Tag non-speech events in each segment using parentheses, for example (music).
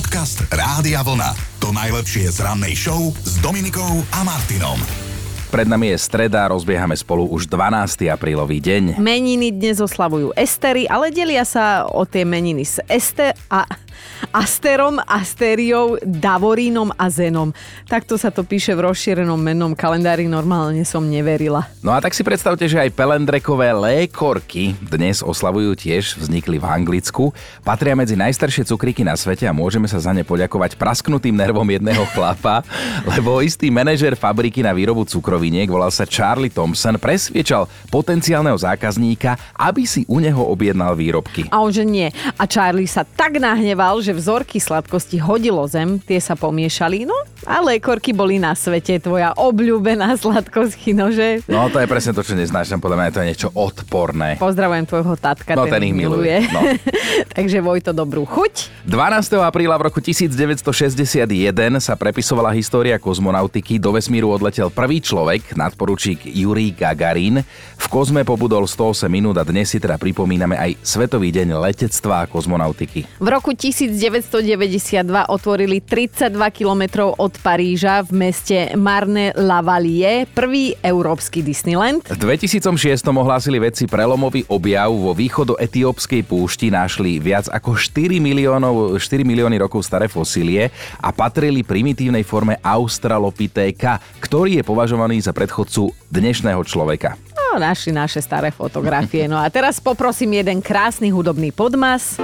Podcast Rádia Vlna. To najlepšie z rannej show s Dominikou a Martinom. Pred nami je streda, rozbiehame spolu už 12. aprílový deň. Meniny dnes oslavujú Estery, ale delia sa o tie meniny s Este a Asterom, Astériou, Davorínom a Zenom. Takto sa to píše v rozšírenom mennom kalendári, normálne som neverila. No a tak si predstavte, že aj pelendrekové lékorky dnes oslavujú tiež, vznikli v Anglicku. Patria medzi najstaršie cukríky na svete a môžeme sa za ne poďakovať prasknutým nervom jedného chlapa, (laughs) lebo istý manažer fabriky na výrobu cukroviniek, volal sa Charlie Thompson, presviečal potenciálneho zákazníka, aby si u neho objednal výrobky. A on že nie. A Charlie sa tak nahneval, že vzorky sladkosti hodilo zem, tie sa pomiešali, no a lékorky boli na svete, tvoja obľúbená sladkosť, že? No to je presne to, čo neznášam, podľa mňa to je niečo odporné. Pozdravujem tvojho tatka, No, ten ich miluje, no. (laughs) Takže Vojto, dobrú chuť. 12. apríla v roku 1961 sa prepisovala história kozmonautiky. Do vesmíru odletel prvý človek, nadporučík Jurij Gagarin. V kozme pobudol 108 minút a dnes si teda pripomíname aj Svetový deň letectva a kozmonautiky. V roku 1992 otvorili 32 kilometrov od Paríža v meste Marne-la-Vallée prvý európsky Disneyland. V 2006 ohlásili vedci prelomový objav vo východo etiópskej púšti, našli viac ako 4, miliónov, 4 milióny rokov staré fosílie a patrili primitívnej forme Australopitheka, ktorý je považovaný za predchodcu dnešného človeka. No, našli naše staré fotografie. No a teraz poprosím jeden krásny hudobný podmas.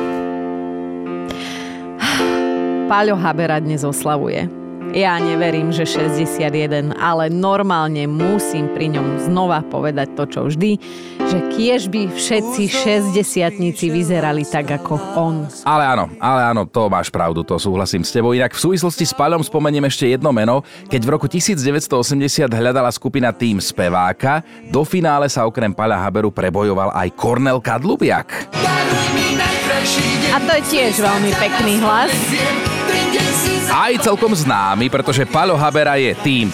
(sighs) Paľo Habera dnes oslavuje. Ja neverím, že 61, ale normálne musím pri ňom znova povedať to, čo vždy, že kiež by všetci 60 vyzerali tak ako on. Ale áno, ale áno, to máš pravdu, to súhlasím s tebou. Inak v súvislosti s Paľom spomeniem ešte jedno meno. Keď v roku 1980 hľadala skupina tým speváka, do finále sa okrem Paľa Haberu prebojoval aj Kornel Kadlubiak. A to je tiež veľmi pekný hlas. Aj celkom známy, pretože Paľo Habera je tým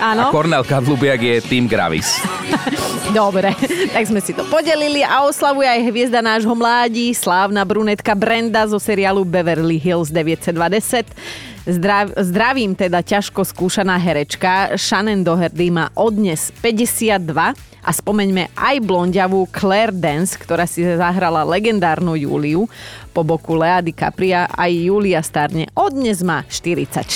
Áno. a Kornel Kadlubiak je tým Gravis. (laughs) Dobre, tak sme si to podelili a oslavuje aj hviezda nášho mládí, slávna brunetka Brenda zo seriálu Beverly Hills 920. Zdrav, zdravím teda ťažko skúšaná herečka. Shannon Doherty má odnes 52 a spomeňme aj blondiavú Claire Dance, ktorá si zahrala legendárnu Júliu. Po boku Lea DiCapria aj Julia starne. Odnes má 44.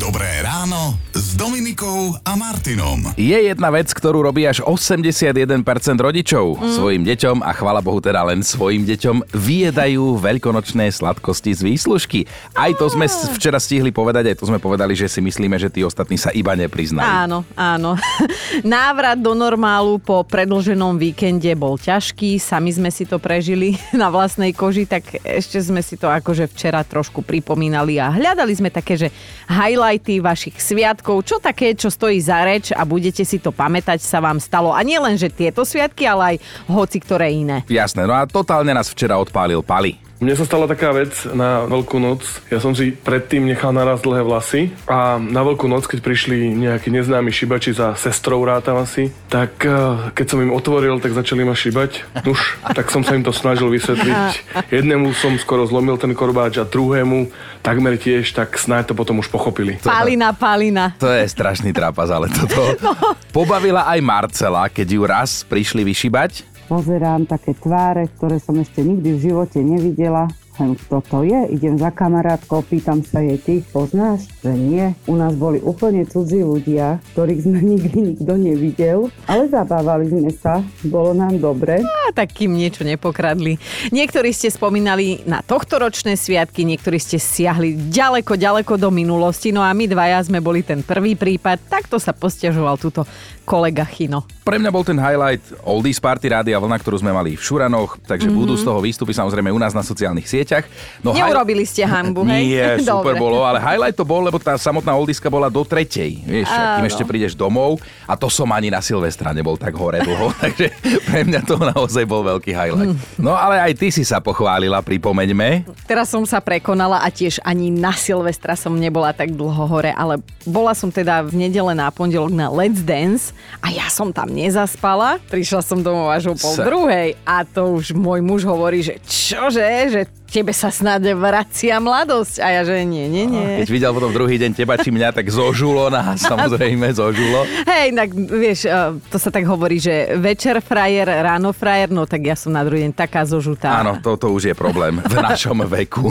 Dobré ráno s Dominikou a Martinom. Je jedna vec, ktorú robí až 81% rodičov mm. svojim deťom a chvala Bohu teda len svojim deťom vyjedajú veľkonočné sladkosti z výslužky. Aj to sme s- včera stihli povedať, aj to sme povedali, že si myslíme, že tí ostatní sa iba nepriznajú. Áno, áno. (laughs) Návrat do normálu po predlženom víkende bol ťažký, sami sme si to prežili (laughs) na vlastnej koži, tak ešte sme si to akože včera trošku pripomínali a hľadali sme také, že highlighty vašich sviatkov, čo také, čo stojí za reč a budete si to pamätať, sa vám stalo. A nie len, že tieto sviatky, ale aj hoci ktoré iné. Jasné, no a totálne nás včera odpálil Pali. Mne sa stala taká vec na Veľkú noc. Ja som si predtým nechal naraz dlhé vlasy a na Veľkú noc, keď prišli nejakí neznámi šibači za sestrou rátam asi, tak eh, keď som im otvoril, tak začali ma šibať. Nuž, tak som sa im to snažil vysvetliť. Jednému som skoro zlomil ten korbáč a druhému takmer tiež, tak snáď to potom už pochopili. Palina, palina. To je strašný trápas, ale toto (laughs) No. pobavila aj Marcela, keď ju raz prišli vyšibať. Pozerám také tváre, ktoré som ešte nikdy v živote nevidela. Len kto to je? Idem za kamarátkou, pýtam sa jej, ty ich poznáš? Že nie. U nás boli úplne cudzí ľudia, ktorých sme (laughs) nikdy nikto nevidel, ale zabávali sme sa, bolo nám dobre. A tak niečo nepokradli. Niektorí ste spomínali na tohtoročné sviatky, niektorí ste siahli ďaleko, ďaleko do minulosti, no a my dvaja sme boli ten prvý prípad. Takto sa posťažoval túto kolega Chino. Pre mňa bol ten highlight Oldies Party Rádia Vlna, ktorú sme mali v Šuranoch, takže mm-hmm. budú z toho výstupy samozrejme u nás na sociálnych sieťach. No, Neurobili ste hanbu, hej? Nie, (laughs) super Dobre. bolo, ale highlight to bol, lebo tá samotná oldiska bola do tretej, vieš, a kým ešte prídeš domov a to som ani na Silvestra nebol tak hore dlho, (laughs) takže pre mňa to naozaj bol veľký highlight. No ale aj ty si sa pochválila, pripomeňme. Teraz som sa prekonala a tiež ani na Silvestra som nebola tak dlho hore, ale bola som teda v nedele na pondelok na Let's Dance a ja som tam nezaspala. Prišla som domov až o pol druhej a to už môj muž hovorí, že čože, že tebe sa snáď vracia mladosť. A ja, že nie, nie, nie. Keď videl potom druhý deň teba či mňa, tak zožulo nás, (laughs) samozrejme zožulo. Hej, tak vieš, eh, to sa tak hovorí, že večer frajer, ráno frajer, no tak ja som na druhý deň taká zožutá. Áno, toto už je problém v našom (laughs) veku.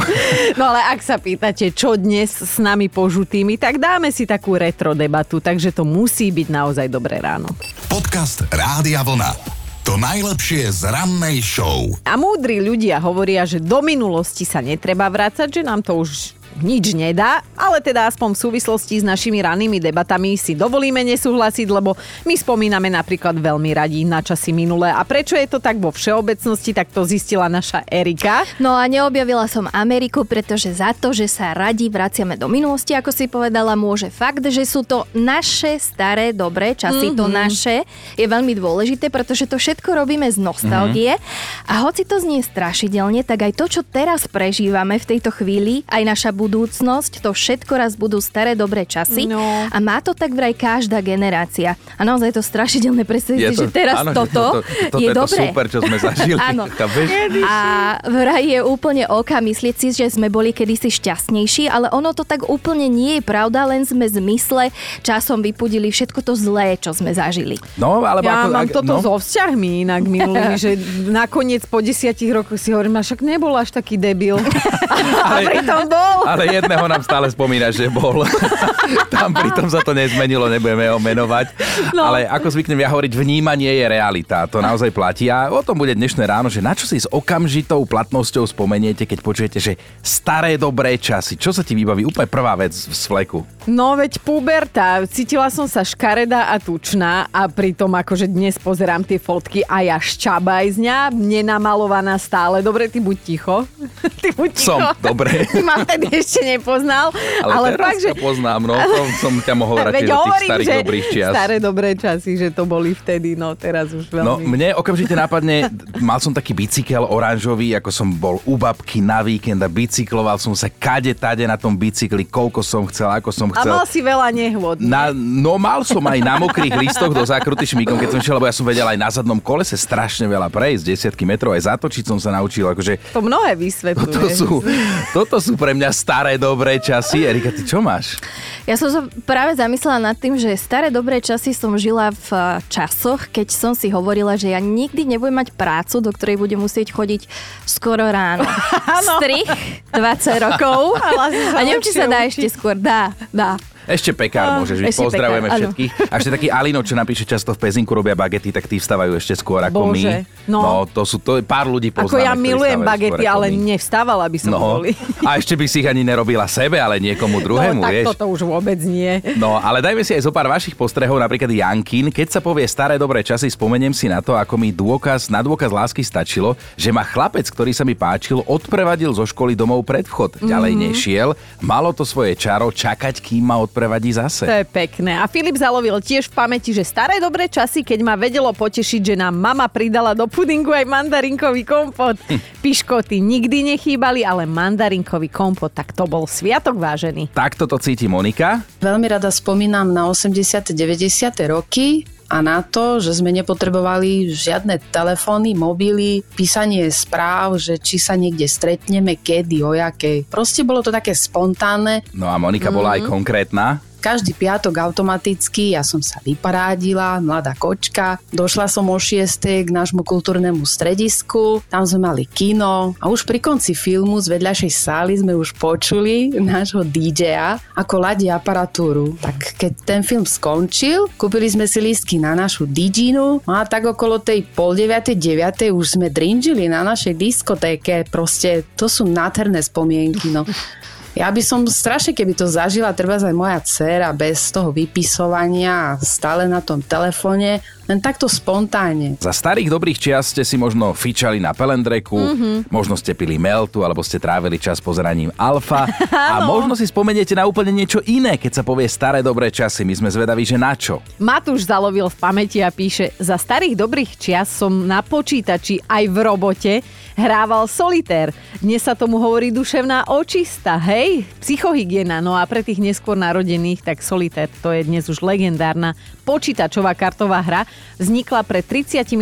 No ale ak sa pýtate, čo dnes s nami požutými, tak dáme si takú retro debatu, takže to musí byť naozaj dobré ráno. Podcast Rádia Vlna. To najlepšie z rannej show. A múdri ľudia hovoria, že do minulosti sa netreba vrácať, že nám to už nič nedá, ale teda aspoň v súvislosti s našimi ranými debatami si dovolíme nesúhlasiť, lebo my spomíname napríklad veľmi radi na časy minulé. A prečo je to tak vo všeobecnosti, tak to zistila naša Erika. No a neobjavila som Ameriku, pretože za to, že sa radi vraciame do minulosti, ako si povedala, môže fakt, že sú to naše staré dobré časy, mm-hmm. to Mhm. naše je veľmi dôležité, pretože to všetko robíme z nostalgie. Mm-hmm. A hoci to znie strašidelne, tak aj to, čo teraz prežívame v tejto chvíli, aj naša budúcnosť, to všetko raz budú staré dobré časy. No. A má to tak vraj každá generácia. A naozaj je to strašidelné predstaviť že teraz áno, toto, že toto je je to dobré. super, čo sme zažili. (laughs) Áno. A vraj je úplne oka myslieť si, že sme boli kedysi šťastnejší, ale ono to tak úplne nie je pravda, len sme z mysle časom vypudili všetko to zlé, čo sme zažili. No, alebo Ja ako, mám ak- toto no, so vzťahmi inak minulými, (laughs) že nakoniec po desiatich rokoch si hovorím, a však nebol až taký debil. (laughs) A pritom bol. Ale jedného nám stále spomína, že bol. (laughs) Tam pritom sa to nezmenilo, nebudeme ho menovať. No. Ale ako zvyknem ja hovoriť, vnímanie je realita. To naozaj platí. A o tom bude dnešné ráno, že na čo si s okamžitou platnosťou spomeniete, keď počujete, že staré dobré časy. Čo sa ti vybaví? Úplne prvá vec z fleku. No veď puberta, cítila som sa škareda a tučná a pritom akože dnes pozerám tie fotky a ja šťabajzňa, nenamalovaná stále. Dobre, ty buď ticho. (laughs) Ty buď ticho. Som, dobre. Ty ma vtedy ešte nepoznal. Ale, Ale, teraz fakt, že... poznám, no to som ťa mohol vrátiť do tých starých že dobrých čias. staré dobré časy, že to boli vtedy, no teraz už veľmi. No mne okamžite napadne, mal som taký bicykel oranžový, ako som bol u babky na víkend a bicykloval som sa kade tade na tom bicykli, koľko som chcel, ako som a chcel. mal si veľa nehôd. Na, no mal som aj na mokrých listoch do zákruty šmíkom, keď som šiel, lebo ja som vedel aj na zadnom kolese strašne veľa prejsť, desiatky metrov, aj zatočiť som sa naučil, akože To mnohé vysvetľuje. toto sú, toto sú pre mňa staré dobré časy. Erika, ty čo máš? Ja som sa práve zamyslela nad tým, že staré dobré časy som žila v eh, časoch, keď som si hovorila, že ja nikdy nebudem mať prácu, do ktorej budem musieť chodiť skoro ráno. (laughs) Strich 20 rokov. (laughs) sa A neviem, či sa dá ešte skôr. Dá, dá. Ešte pekár môžeš byť. Pozdravujeme pekár, všetkých. A ešte taký Alino, čo napíše často v Pezinku, robia bagety, tak tí vstávajú ešte skôr ako Bože, my. no. no. to sú to pár ľudí poznáme, Ako ja milujem bagety, ale my. nevstávala by som No, kvôli. a ešte by si ich ani nerobila sebe, ale niekomu (laughs) druhému, no, tak vieš. toto už vôbec nie. No, ale dajme si aj zo pár vašich postrehov, napríklad Jankin. Keď sa povie staré dobré časy, spomeniem si na to, ako mi dôkaz, na dôkaz lásky stačilo, že ma chlapec, ktorý sa mi páčil, odprevadil zo školy domov pred vchod. Ďalej Mhm. nešiel, malo to svoje čaro čakať, kým ma odprevadí zase. To je pekné. A Filip zalovil tiež v pamäti, že staré dobré časy, keď ma vedelo potešiť, že nám mama pridala do pudingu aj mandarinkový kompot. Hm. Piškoty nikdy nechýbali, ale mandarinkový kompot, tak to bol sviatok vážený. Takto to cíti Monika. Veľmi rada spomínam na 80. 90. roky a na to, že sme nepotrebovali žiadne telefóny, mobily, písanie správ, že či sa niekde stretneme, kedy, o jakej. Proste bolo to také spontánne. No a Monika bola Mhm. aj konkrétna. Každý piatok automaticky, ja som sa vyparádila, mladá kočka. Došla som o 6. k nášmu kultúrnemu stredisku, tam sme mali kino a už pri konci filmu z vedľašej sály sme už počuli nášho DJ-a, ako ladí aparatúru. Tak keď ten film skončil, kúpili sme si lístky na našu DJinu no a tak okolo tej pol deviatej, deviatej už sme drinžili na našej diskotéke. Proste to sú nádherné spomienky. No. Ja by som strašne, keby to zažila treba aj moja dcéra bez toho vypisovania stále na tom telefóne, len takto spontánne. Za starých dobrých čias ste si možno fičali na pelendreku, mm-hmm. možno ste pili meltu, alebo ste trávili čas pozeraním alfa (laughs) a možno si spomeniete na úplne niečo iné, keď sa povie staré dobré časy. My sme zvedaví, že na čo. Matúš zalovil v pamäti a píše, za starých dobrých čias som na počítači aj v robote hrával solitér. Dnes sa tomu hovorí duševná očista, hej? Psychohygiena, no a pre tých neskôr narodených, tak solitér to je dnes už legendárna počítačová kartová hra. Vznikla pred 33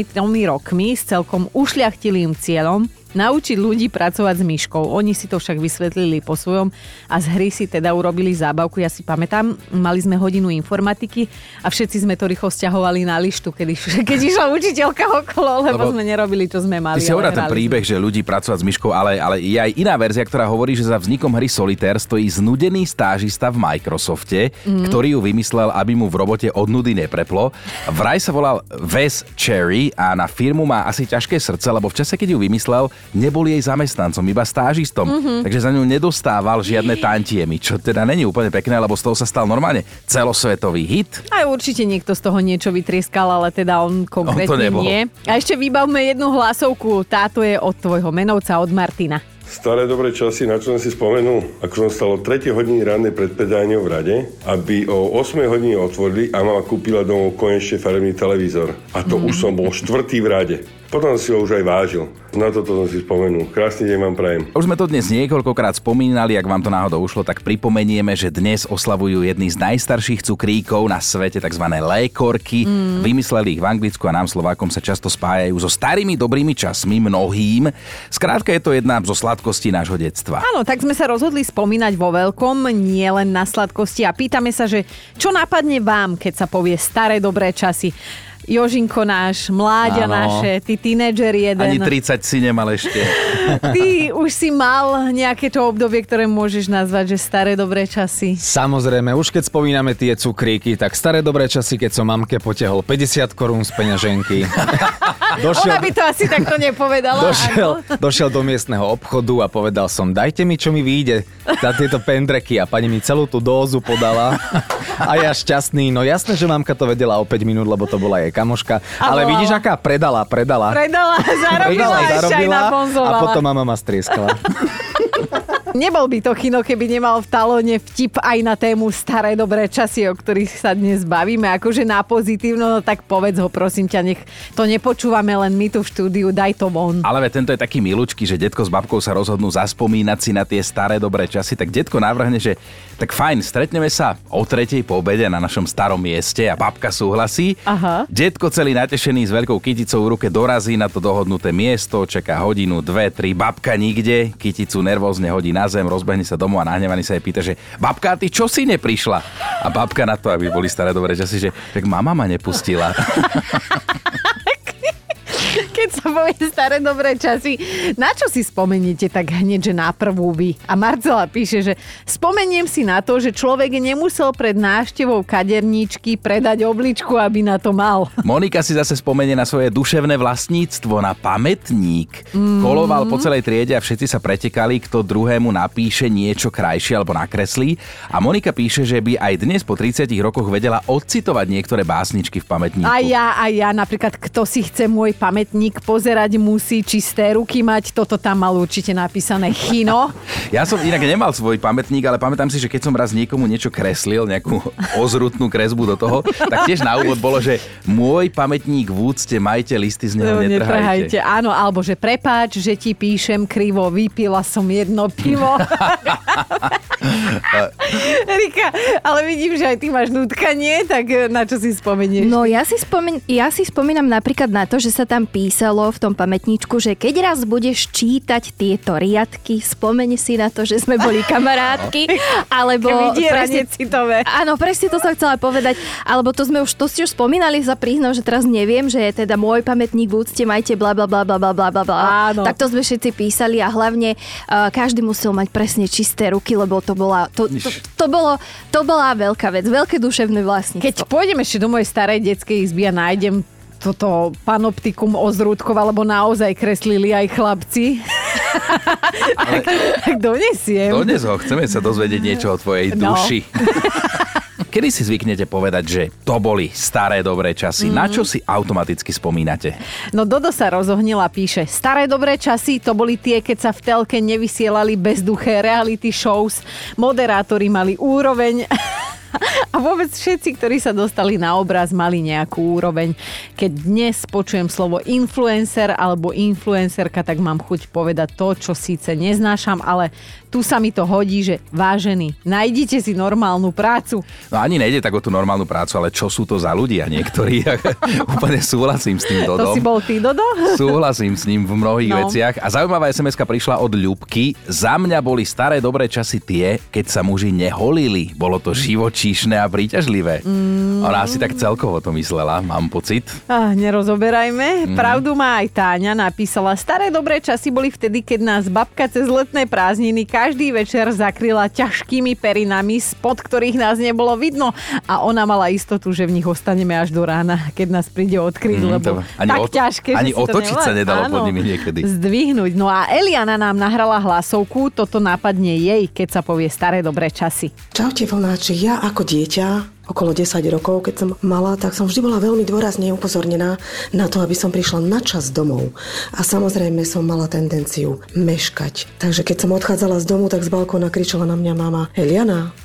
rokmi s celkom ušľachtilým cieľom naučiť ľudí pracovať s myškou. Oni si to však vysvetlili po svojom a z hry si teda urobili zábavku. Ja si pamätám, mali sme hodinu informatiky a všetci sme to rýchlo stiahovali na lištu, keď, (laughs) keď išla učiteľka okolo, lebo, Lebo sme nerobili, čo sme mali. Ty si hovorila ten príbeh, že ľudí pracovať s myškou, ale, ale je aj iná verzia, ktorá hovorí, že za vznikom hry Solitaire stojí znudený stážista v Microsofte, mm. ktorý ju vymyslel, aby mu v robote od nudy nepreplo. Vraj sa volal Wes Cherry a na firmu má asi ťažké srdce, lebo v čase, keď ju vymyslel, nebol jej zamestnancom, iba stážistom. Mm-hmm. Takže za ňu nedostával žiadne tantiemy, čo teda není úplne pekné, lebo z toho sa stal normálne celosvetový hit. Aj určite niekto z toho niečo vytrieskal, ale teda on konkrétne nebol. nie. A ešte vybavme jednu hlasovku. Táto je od tvojho menovca, od Martina. Staré dobré časy, na čo som si spomenul, ako som stal o 3 hodiny rannej pred predajňou v rade, aby o 8 hodine otvorili a mama kúpila domov konečne farebný televízor. A to už som bol štvrtý v rade. Potom si ho už aj vážil. Na toto som si spomenul. Krásny deň vám prajem. Už sme to dnes niekoľkokrát spomínali, ak vám to náhodou ušlo, tak pripomenieme, že dnes oslavujú jedni z najstarších cukríkov na svete, tzv. lékorky. Mm. Vymysleli ich v Anglicku a nám Slovákom sa často spájajú so starými dobrými časmi, mnohým. Skrátka je to jedna zo sladkostí nášho detstva. Áno, tak sme sa rozhodli spomínať vo veľkom, nie len na sladkosti a pýtame sa, že čo napadne vám, keď sa povie staré dobré časy. Jožinko náš, mláďa Áno. naše, ty tínedžer jeden. Ani 30 si nemal ešte. (laughs) Ty už si mal nejaké to obdobie, ktoré môžeš nazvať, že staré dobré časy. Samozrejme, už keď spomíname tie cukríky, tak staré dobré časy, keď som mamke potehol 50 korún z peňaženky. (laughs) Ona by to asi takto nepovedala. došiel, áno. došiel do miestneho obchodu a povedal som, dajte mi, čo mi vyjde za tieto pendreky a pani mi celú tú dózu podala. A ja šťastný, no jasné, že mamka to vedela o 5 minút, lebo to bola jej kamoška. Ale volala. vidíš, aká predala, predala. Predala, zarobila, ešte aj naponzovala. a potom mama ma strieskala. (laughs) Nebol by to kino, keby nemal v talóne vtip aj na tému staré dobré časy, o ktorých sa dnes bavíme. Akože na pozitívno, no tak povedz ho, prosím ťa, nech to nepočúvame len my tu v štúdiu, daj to von. Ale tento je taký milučký, že detko s babkou sa rozhodnú zaspomínať si na tie staré dobré časy, tak detko navrhne, že tak fajn, stretneme sa o tretej po obede na našom starom mieste a babka súhlasí. Aha. Detko celý natešený s veľkou kyticou v ruke dorazí na to dohodnuté miesto, čaká hodinu, dve, tri, babka nikde, kyticu nervózne hodí na zem, rozbehne sa domov a nahnevaný sa jej pýta, že babka, ty čo si neprišla? A babka na to, aby boli staré dobré časy, že tak mama ma nepustila. (laughs) Povie staré dobré časy, na čo si spomeniete tak hneď, že na prvú vy? A Marcela píše, že spomeniem si na to, že človek nemusel pred návštevou kaderníčky predať obličku, aby na to mal. Monika si zase spomenie na svoje duševné vlastníctvo, na pamätník. Mm. Koloval po celej triede a všetci sa pretekali, kto druhému napíše niečo krajšie alebo nakreslí. A Monika píše, že by aj dnes po 30 rokoch vedela odcitovať niektoré básničky v pamätníku. A ja, a ja napríklad, kto si chce môj pamätník pozerať, musí čisté ruky mať. Toto tam mal určite napísané chino. (laughs) Ja som inak nemal svoj pamätník, ale pamätám si, že keď som raz niekomu niečo kreslil, nejakú (laughs) ozrutnú kresbu do toho, tak tiež na úvod bolo, že môj pamätník v úcte, majte listy z neho, netrhajte. Áno, alebo že prepáč, že ti píšem krivo, vypila som jedno pivo. (laughs) (laughs) Erika, ale vidím, že aj ty máš nutkanie, tak eh, na čo si spomenieš? No ja si, spomen- ja si spomínam napríklad na to, že sa tam písalo v tom pamätníčku, že keď raz budeš čítať tieto riadky, spomeň si na to, že sme boli (laughs) kamarátky, alebo... Presne, citové. Áno, presne to som chcela povedať, alebo to sme už, to si už spomínali, sa priznám, že teraz neviem, že je teda môj pamätník v úcte, majte bla bla bla bla bla bla bla. Tak to sme všetci písali a hlavne uh, každý musel mať presne čisté ruky, lebo to bola, to, to, to, bolo, to bola veľká vec, veľké duševné vlastníctvo. Keď pôjdem ešte do mojej starej detskej izby a nájdem toto panoptikum ozrúdkov, alebo naozaj kreslili aj chlapci. (laughs) tak, tak donesiem. Dnes ho, chceme sa dozvedieť niečo o tvojej No. duši. (laughs) Kedy si zvyknete povedať, že to boli staré dobré časy? Mm. Na čo si automaticky spomínate? No Dodo sa rozohnila, píše, staré dobré časy, to boli tie, keď sa v telke nevysielali bezduché reality shows, moderátori mali úroveň (laughs) A vôbec všetci, ktorí sa dostali na obraz, mali nejakú úroveň. Keď dnes počujem slovo influencer alebo influencerka, tak mám chuť povedať to, čo síce neznášam, ale tu sa mi to hodí, že vážený, nájdite si normálnu prácu. No ani nejde tak o tú normálnu prácu, ale čo sú to za ľudia niektorí. (laughs) Úplne súhlasím s tým Dodom. To si bol ty, Dodo? (laughs) Súhlasím s ním v mnohých No. veciach. A zaujímavá sms prišla od Ľubky. Za mňa boli staré dobré časy tie, keď sa muži neholili. Bolo to živočíšne a príťažlivé. Mm. Ona asi tak celkovo to myslela, mám pocit. Ah, nerozoberajme. Mm. Pravdu má aj Táňa, napísala. Staré dobré časy boli vtedy, keď nás babka cez letné prázdniny každý večer zakryla ťažkými perinami, spod ktorých nás nebolo vidno. A ona mala istotu, že v nich ostaneme až do rána, keď nás príde odkryť, Mhm, lebo to- ani tak oto- ťažké, ani že si to otočiť sa nedalo pod Áno, nimi niekedy. Zdvihnúť. No a Eliana nám nahrala hlasovku, toto nápadne jej, keď sa povie staré dobré časy. Čaute vlnáči, ja ako dieťa, okolo 10 rokov, keď som mala, tak som vždy bola veľmi dôrazne upozornená na to, aby som prišla na čas domov. A samozrejme som mala tendenciu meškať. Takže keď som odchádzala z domu, tak z balkóna kričala na mňa mama, Eliana,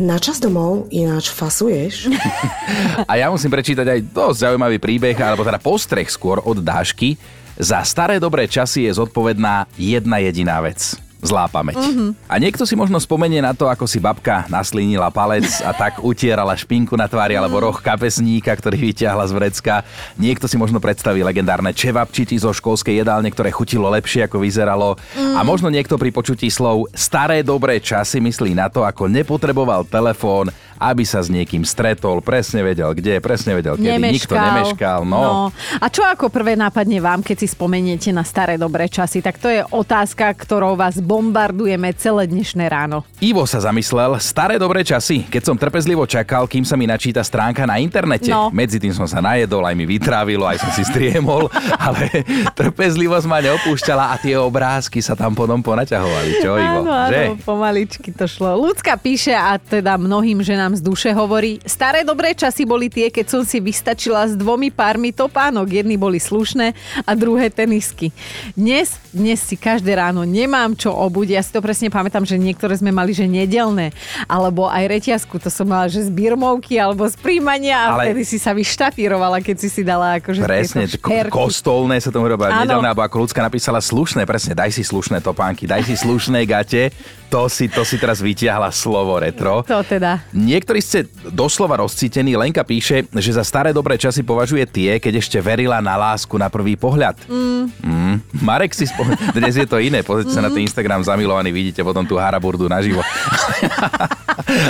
na čas domov, ináč fasuješ. (laughs) A ja musím prečítať aj dosť zaujímavý príbeh, alebo teda postreh skôr od Dášky. Za staré dobré časy je zodpovedná jedna jediná vec. Zlá pamäť. Mhm. A niekto si možno spomenie na to, ako si babka naslínila palec a tak (laughs) utierala špinku na tvári alebo roh kapesníka, ktorý vyťahla z vrecka. Niekto si možno predstaví legendárne čevapčity zo školskej jedálne, ktoré chutilo lepšie, ako vyzeralo. A možno niekto pri počutí slov staré dobré časy myslí na to, ako nepotreboval telefón, aby sa s niekým stretol, presne vedel kde, presne vedel kedy, nikto nemeškal. No. A čo ako prvé nápadne vám, keď si spomeniete na staré dobré časy? Tak to je otázka, ktorou vás bombardujeme celé dnešné ráno. Ivo sa zamyslel, staré dobré časy, keď som trpezlivo čakal, kým sa mi načíta stránka na internete. No. Medzi tým som sa najedol, aj mi vytrávilo, aj som si striemol, (laughs) ale trpezlivosť ma neopúšťala a tie obrázky sa tam potom ponaťahovali. Čo, Ivo? Áno, áno, Že? pomaličky to šlo. Ľudská píše a teda mnohým ženám z duše hovorí, staré dobré časy boli tie, keď som si vystačila s dvomi pármi topánok. Jedny boli slušné a druhé tenisky. Dnes, dnes si každé ráno nemám čo obuť. Ja si to presne pamätám, že niektoré sme mali, že nedelné. Alebo aj reťazku, to som mala, že z birmovky alebo z príjmania a Ale- vtedy si sa vyštafírovala, keď si si dala akože Presne, ko- kostolné sa tomu Áno. nedelné, alebo ako ľudská napísala slušné, presne, daj si slušné topánky, daj si slušné gate, to si, to si teraz vytiahla slovo retro. To teda. Niektorí ste doslova rozcítení. Lenka píše, že za staré dobré časy považuje tie, keď ešte verila na lásku na prvý pohľad. Mm. Mm. Marek si spomína, (laughs) dnes je to iné, pozrite sa na ten Instagram zamilovaný, vidíte potom tú haraburdu naživo. (laughs)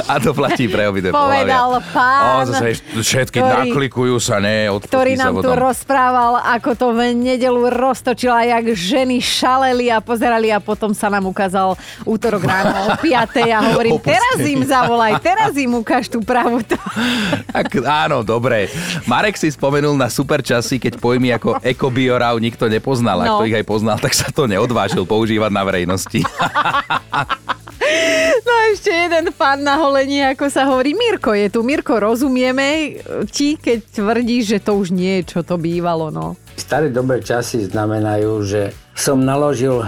A to platí pre obidve Povedal pohľavia. pán, O, zase všetky ktorý- naklikujú sa, ne, ktorý nám tu rozprával, ako to v nedelu roztočila, jak ženy šaleli a pozerali a potom sa nám ukázal útorok ráno o 5. a hovorím, (laughs) Opustení. teraz im zavolaj, teraz im ukáž tú pravú. (laughs) Tak, áno, dobre. Marek si spomenul na super časy, keď pojmy ako ekobiorav nikto nepoznal. Ak No. to ich aj poznal, tak sa to neodvážil používať na verejnosti. (laughs) No a ešte jeden fan na holenie, ako sa hovorí. Mirko je tu. Mirko, rozumieme ti, keď tvrdíš, že to už nie je, čo to bývalo, no. Staré dobré časy znamenajú, že som naložil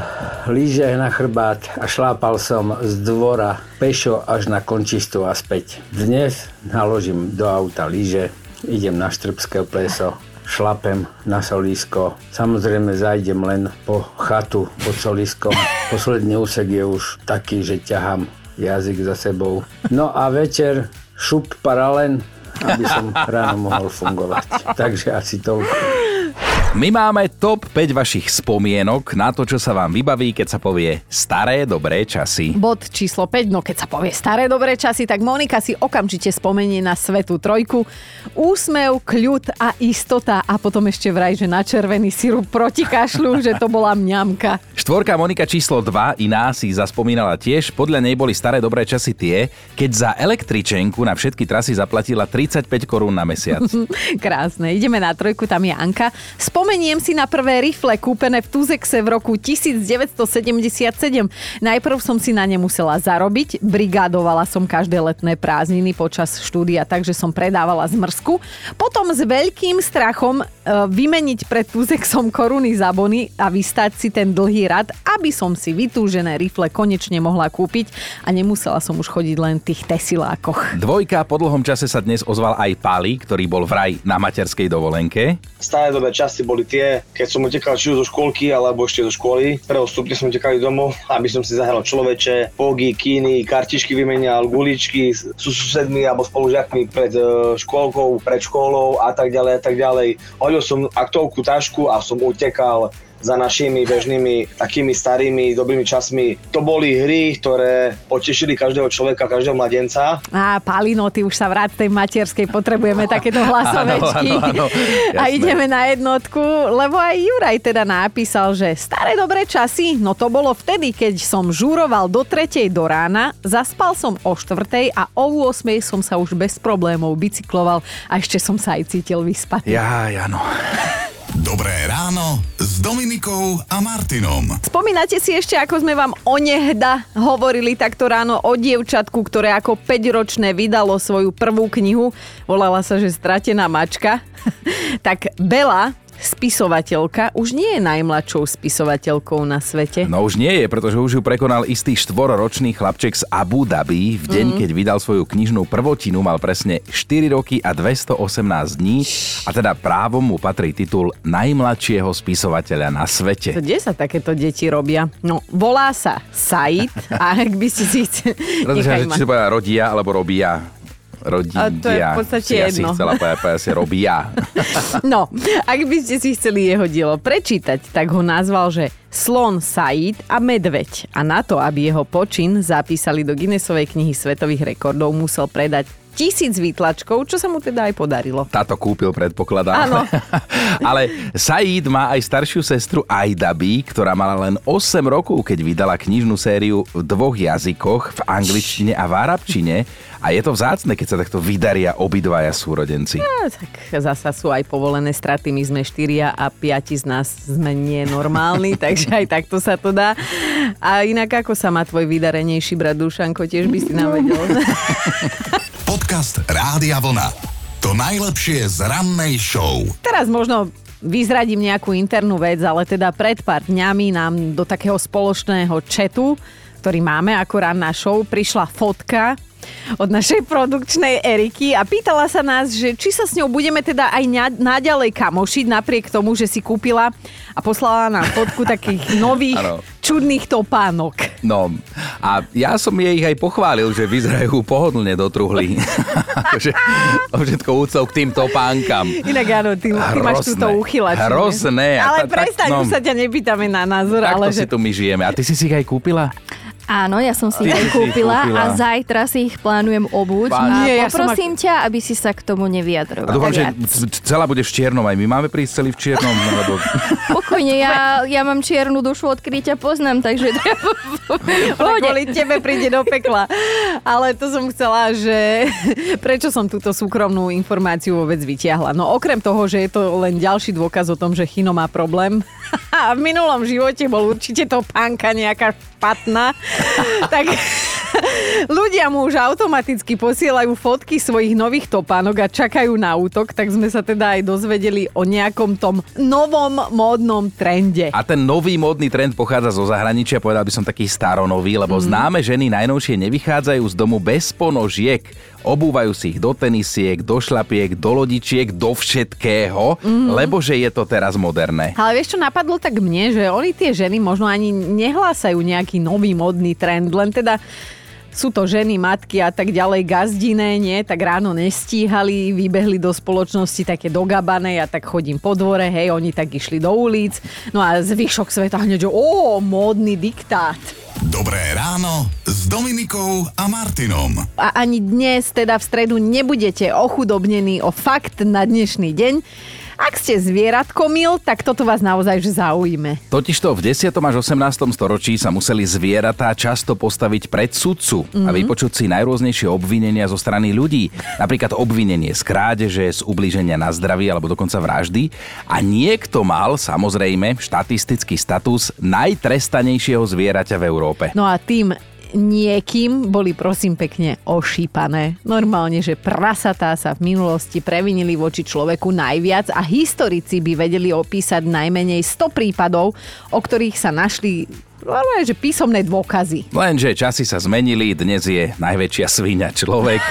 lyže na chrbát a šlápal som z dvora pešo až na končistu a späť. Dnes naložím do auta lyže, idem na Štrbské pleso, šlapem na solísko. Samozrejme zajdem len po chatu pod soliskom. Posledný úsek je už taký, že ťahám jazyk za sebou. No a večer šup paralen, aby som ráno mohol fungovať. Takže asi toľko. My máme top 5 vašich spomienok na to, čo sa vám vybaví, keď sa povie staré dobré časy. Bod číslo 5, no keď sa povie staré dobré časy, tak Monika si okamžite spomenie na svetú trojku. Úsmev, kľud a istota a potom ešte vraj, že na červený sirup proti kašľu, že to bola mňamka. Štvorka Monika číslo 2, iná si zaspomínala tiež. Podľa nej boli staré dobré časy tie, keď za električenku na všetky trasy zaplatila 35 korún na mesiac. (laughs) Krásne. Ideme na trojku, tam je Anka. Spomeniem si na prvé rifle kúpené v Tuzexe v roku 1977. Najprv som si na ne musela zarobiť, brigádovala som každé letné prázdniny počas štúdia, takže som predávala zmrzku. Potom s veľkým strachom e, vymeniť pred Tuzexom koruny za bony a vystať si ten dlhý rad, aby som si vytúžené rifle konečne mohla kúpiť a nemusela som už chodiť len v tých tesilákoch. Dvojka po dlhom čase sa dnes ozval aj Pali, ktorý bol vraj na materskej dovolenke. Staré dobré časy boli tie, keď som utekal či už zo škôlky alebo ešte zo školy. Prvého stupne som utekali domov, aby som si zahral človeče, pogy, kíny, kartičky vymenial, guličky s susedmi alebo spolužiakmi pred e, škôlkou, pred školou a tak ďalej a tak ďalej. Hodil som aktovku tašku a som utekal za našimi bežnými takými starými dobrými časmi. To boli hry, ktoré potešili každého človeka, každého mladenca. A Palino, ty už sa vrát tej materskej, potrebujeme takéto (laughs) hlasovečky. Áno, áno, áno, a ideme na jednotku, lebo aj Juraj teda napísal, že staré dobré časy, no to bolo vtedy, keď som žúroval do tretej do rána, zaspal som o štvrtej a o 8 som sa už bez problémov bicykloval a ešte som sa aj cítil vyspatý. Ja, áno. (laughs) Dobré ráno s Dominikou a Martinom. Spomínate si ešte, ako sme vám onehda hovorili takto ráno o dievčatku, ktoré ako 5-ročné vydalo svoju prvú knihu. Volala sa, že Stratená mačka. (laughs) tak Bela, spisovateľka, už nie je najmladšou spisovateľkou na svete. No už nie je, pretože už ju prekonal istý štvororočný chlapček z Abu Dhabi. V deň, Mhm. keď vydal svoju knižnú prvotinu, mal presne 4 roky a 218 dní a teda právom mu patrí titul najmladšieho spisovateľa na svete. Kde sa takéto deti robia? No, volá sa Said (laughs) a ak by ste si chceli... Rozmýšľam, že či povedala rodia alebo robia. Rodia. A to je v podstate si jedno. chcela povedať, povedať si robia. (laughs) No, ak by ste si chceli jeho dielo prečítať, tak ho nazval, že Slon Said a Medveď. A na to, aby jeho počin zapísali do Guinnessovej knihy svetových rekordov, musel predať tisíc výtlačkov, čo sa mu teda aj podarilo. Táto kúpil, predpokladám. Áno. (laughs) Ale Said má aj staršiu sestru Aidabi, ktorá mala len 8 rokov, keď vydala knižnú sériu v dvoch jazykoch, v angličtine a v arabčine. A je to vzácne, keď sa takto vydaria obidvaja súrodenci. No, tak zasa sú aj povolené straty, my sme štyria a piati z nás sme nenormálni, (laughs) takže aj takto sa to dá. A inak ako sa má tvoj vydarenejší brat Dušanko, tiež by si nám (laughs) vedel. Podcast Rádia Vlna. To najlepšie z rannej show. Teraz možno vyzradím nejakú internú vec, ale teda pred pár dňami nám do takého spoločného četu, ktorý máme ako ranná show, prišla fotka od našej produkčnej Eriky a pýtala sa nás, že či sa s ňou budeme teda aj naďalej kamošiť napriek tomu, že si kúpila a poslala nám fotku takých (laughs) nových čudných topánok. No a ja som jej ich aj pochválil, že vyzerajú pohodlne do truhly. (laughs) Akože o všetko úctou k týmto pánkam. Inak áno, ty, ty máš túto uchylačinu. Hrozné. A Ale prestaň, no. sa ťa nepýtame na názor, Takto ale si že tu my žijeme. A ty si si ich aj kúpila? Áno, ja som si ich kúpila, kúpila. a zajtra si ich plánujem. Pán- A Nie, ja poprosím ťa, aby si sa k tomu nevyjadroval. A dúfam, že celá budeš v čiernom. Aj my máme prísť celý v čiernom. Lebo... (laughs) Pokojne, ja, ja mám čiernu dušu, odkedy ťa poznám, takže... (laughs) Ona kvôli tebe príde do pekla. Ale to som chcela, že (laughs) prečo som túto súkromnú informáciu vôbec vytiahla. No okrem toho, že je to len ďalší dôkaz o tom, že Chino má problém a v minulom živote bol určite to pánka nejaká špatná, tak (laughs) ľudia mu už automaticky posielajú fotky svojich nových topánok a čakajú na útok, tak sme sa teda aj dozvedeli o nejakom tom novom módnom trende. A ten nový módny trend pochádza zo zahraničia, povedal by som taký staronový, lebo Mhm. známe ženy najnovšie nevychádzajú z domu bez ponožiek. Obúvajú si ich do tenisiek, do šlapiek, do lodičiek, do všetkého, Mhm. lebo že je to teraz moderné. Ale vieš, čo napadlo tak mne, že oni tie ženy možno ani nehlásajú nejaký nový modný trend, len teda sú to ženy, matky a tak ďalej, gazdiné, nie? Tak ráno nestíhali, vybehli do spoločnosti také dogabanej a tak chodím po dvore, hej, oni tak išli do ulic. No a zvyšok sveta hneď, ó, módny diktát. Dobré ráno s Dominikou a Martinom. A ani dnes, teda v stredu, nebudete ochudobnení o fakt na dnešný deň. Ak ste zvieratko mil, tak toto vás naozaj že zaujíme. Totižto v 10. až 18. storočí sa museli zvieratá často postaviť pred sudcu mm-hmm. a vypočuť si najrôznejšie obvinenia zo strany ľudí. Napríklad obvinenie z krádeže, z ublíženia na zdraví alebo dokonca vraždy. A niekto mal, samozrejme, štatistický status najtrestanejšieho zvieraťa v Európe. No a tým niekým boli prosím pekne ošípané. Normálne, že prasatá sa v minulosti previnili voči človeku najviac a historici by vedeli opísať najmenej 100 prípadov, o ktorých sa našli normálne, že písomné dôkazy. Lenže časy sa zmenili, dnes je najväčšia svíňa človek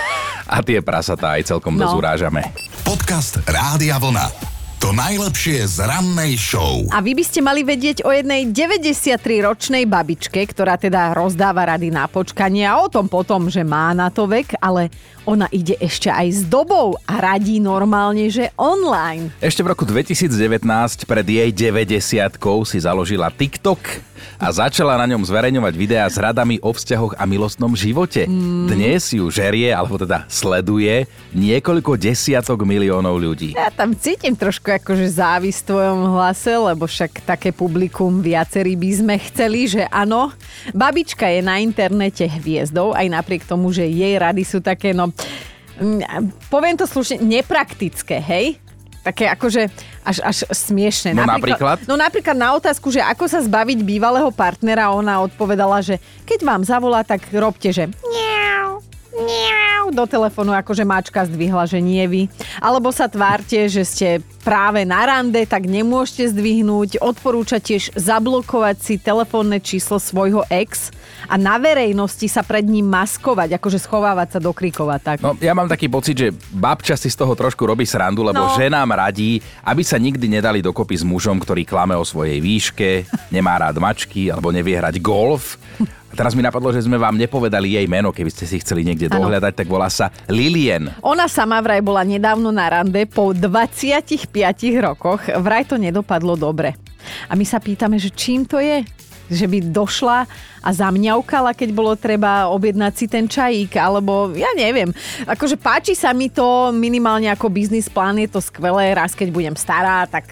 a tie prasatá aj celkom No. dosť urážame. Podcast Rádia Vlna. To najlepšie z rannej show. A vy by ste mali vedieť o jednej 93-ročnej babičke, ktorá teda rozdáva rady na počkanie a o tom potom, že má na to vek, ale ona ide ešte aj s dobou a radí normálne, že online. Ešte v roku 2019 pred jej 90 si založila TikTok a začala na ňom zverejňovať videá s radami o vzťahoch a milostnom živote. Mm. Dnes ju žerie, alebo teda sleduje niekoľko desiatok miliónov ľudí. Ja tam cítim trošku akože závisť v tvojom hlase, lebo však také publikum viacerí by sme chceli, že áno. Babička je na internete hviezdou, aj napriek tomu, že jej rady sú také, no, poviem to slušne, nepraktické, hej? Také akože až, až smiešne. No napríklad? No napríklad na otázku, že ako sa zbaviť bývalého partnera, ona odpovedala, že keď vám zavolá, tak robte, že miau, miau, do telefónu akože mačka zdvihla, že nie vy. Alebo sa tvárte, že ste práve na rande, tak nemôžete zdvihnúť. Odporúča tiež zablokovať si telefónne číslo svojho ex a na verejnosti sa pred ním maskovať, akože schovávať sa do krikova. Tak. No, ja mám taký pocit, že babča si z toho trošku robí srandu, lebo No. ženám radí, aby sa nikdy nedali dokopy s mužom, ktorý klame o svojej výške, nemá rád mačky alebo nevie hrať golf. A teraz mi napadlo, že sme vám nepovedali jej meno, keby ste si chceli niekde Áno. dohľadať, tak volá sa Lilien. Ona sama vraj bola nedávno na rande po 25 rokoch. Vraj to nedopadlo dobre. A my sa pýtame, že čím to je? Že by došla a zamňaukala, keď bolo treba objednať si ten čajík, alebo ja neviem. Akože páči sa mi to minimálne ako biznis plán, je to skvelé. Raz, keď budem stará, tak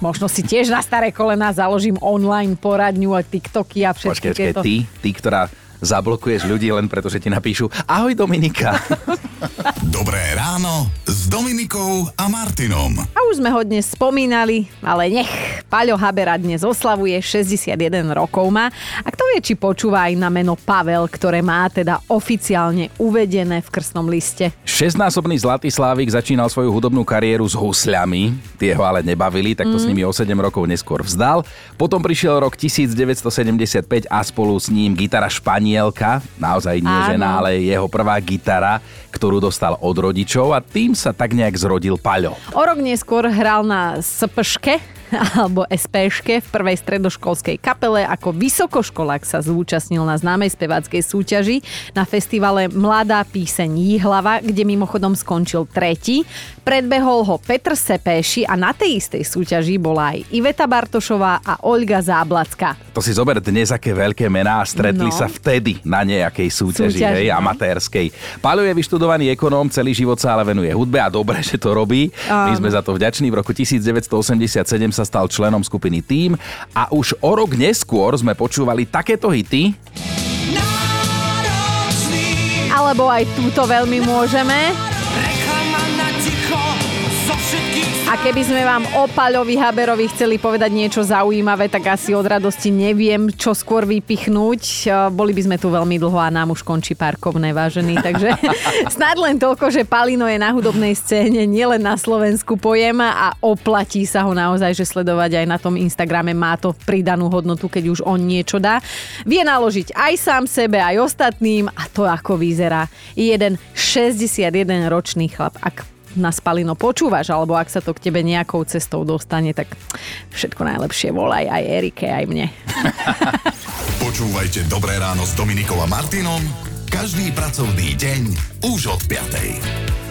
možno si tiež na staré kolena založím online poradňu a TikToky a všetky Počkej, tieto. ty, ty, ktorá zablokuješ ľudí len preto, že ti napíšu Ahoj Dominika. (laughs) Dobré ráno s Dominikou a Martinom. A už sme ho dnes spomínali, ale nech. Paľo Habera dnes oslavuje 61 rokov má. A kto vie, či počúva aj na meno Pavel, ktoré má teda oficiálne uvedené v krstnom liste. Šestnásobný Zlatý Slávik začínal svoju hudobnú kariéru s husľami. Tie ho ale nebavili, tak to Mm. s nimi o 7 rokov neskôr vzdal. Potom prišiel rok 1975 a spolu s ním gitara Španielka, naozaj nie Áno. žena, ale jeho prvá gitara, ktorú dostal od rodičov a tým sa tak nejak zrodil Paľo. O rok neskôr hral na SPŠke alebo SPŠke v prvej stredoškolskej kapele. Ako vysokoškolák sa zúčastnil na známej speváckej súťaži na festivale Mladá píseň Jihlava, kde mimochodom skončil tretí. Predbehol ho Petr Sepéši a na tej istej súťaži bola aj Iveta Bartošová a Olga Záblacka. To si zober dnes, aké veľké mená stretli No. sa vtedy na nejakej súťaži, Súťaži, hej, no. amatérskej. Paľo je vyštudovaný ekonóm, celý život sa ale venuje hudbe a dobre, že to robí. My Áno. sme za to vďační. V roku 1987 sa stal členom skupiny Team a už o rok neskôr sme počúvali takéto hity. Alebo aj túto veľmi môžeme. A keby sme vám o Paľovi Haberovi chceli povedať niečo zaujímavé, tak asi od radosti neviem, čo skôr vypichnúť. E, Boli by sme tu veľmi dlho a nám už končí parkovné, vážený. Takže (laughs) snad len toľko, že Palino je na hudobnej scéne, nielen na Slovensku pojem a oplatí sa ho naozaj, že sledovať aj na tom Instagrame. Má to pridanú hodnotu, keď už on niečo dá. Vie naložiť aj sám sebe, aj ostatným a to ako vyzerá. Je jeden 61-ročný chlap. Ak nás Palino počúvaš, alebo ak sa to k tebe nejakou cestou dostane, tak všetko najlepšie volaj aj Erike, aj mne. (laughs) Počúvajte Dobré ráno s Dominikou a Martinom každý pracovný deň už od 5.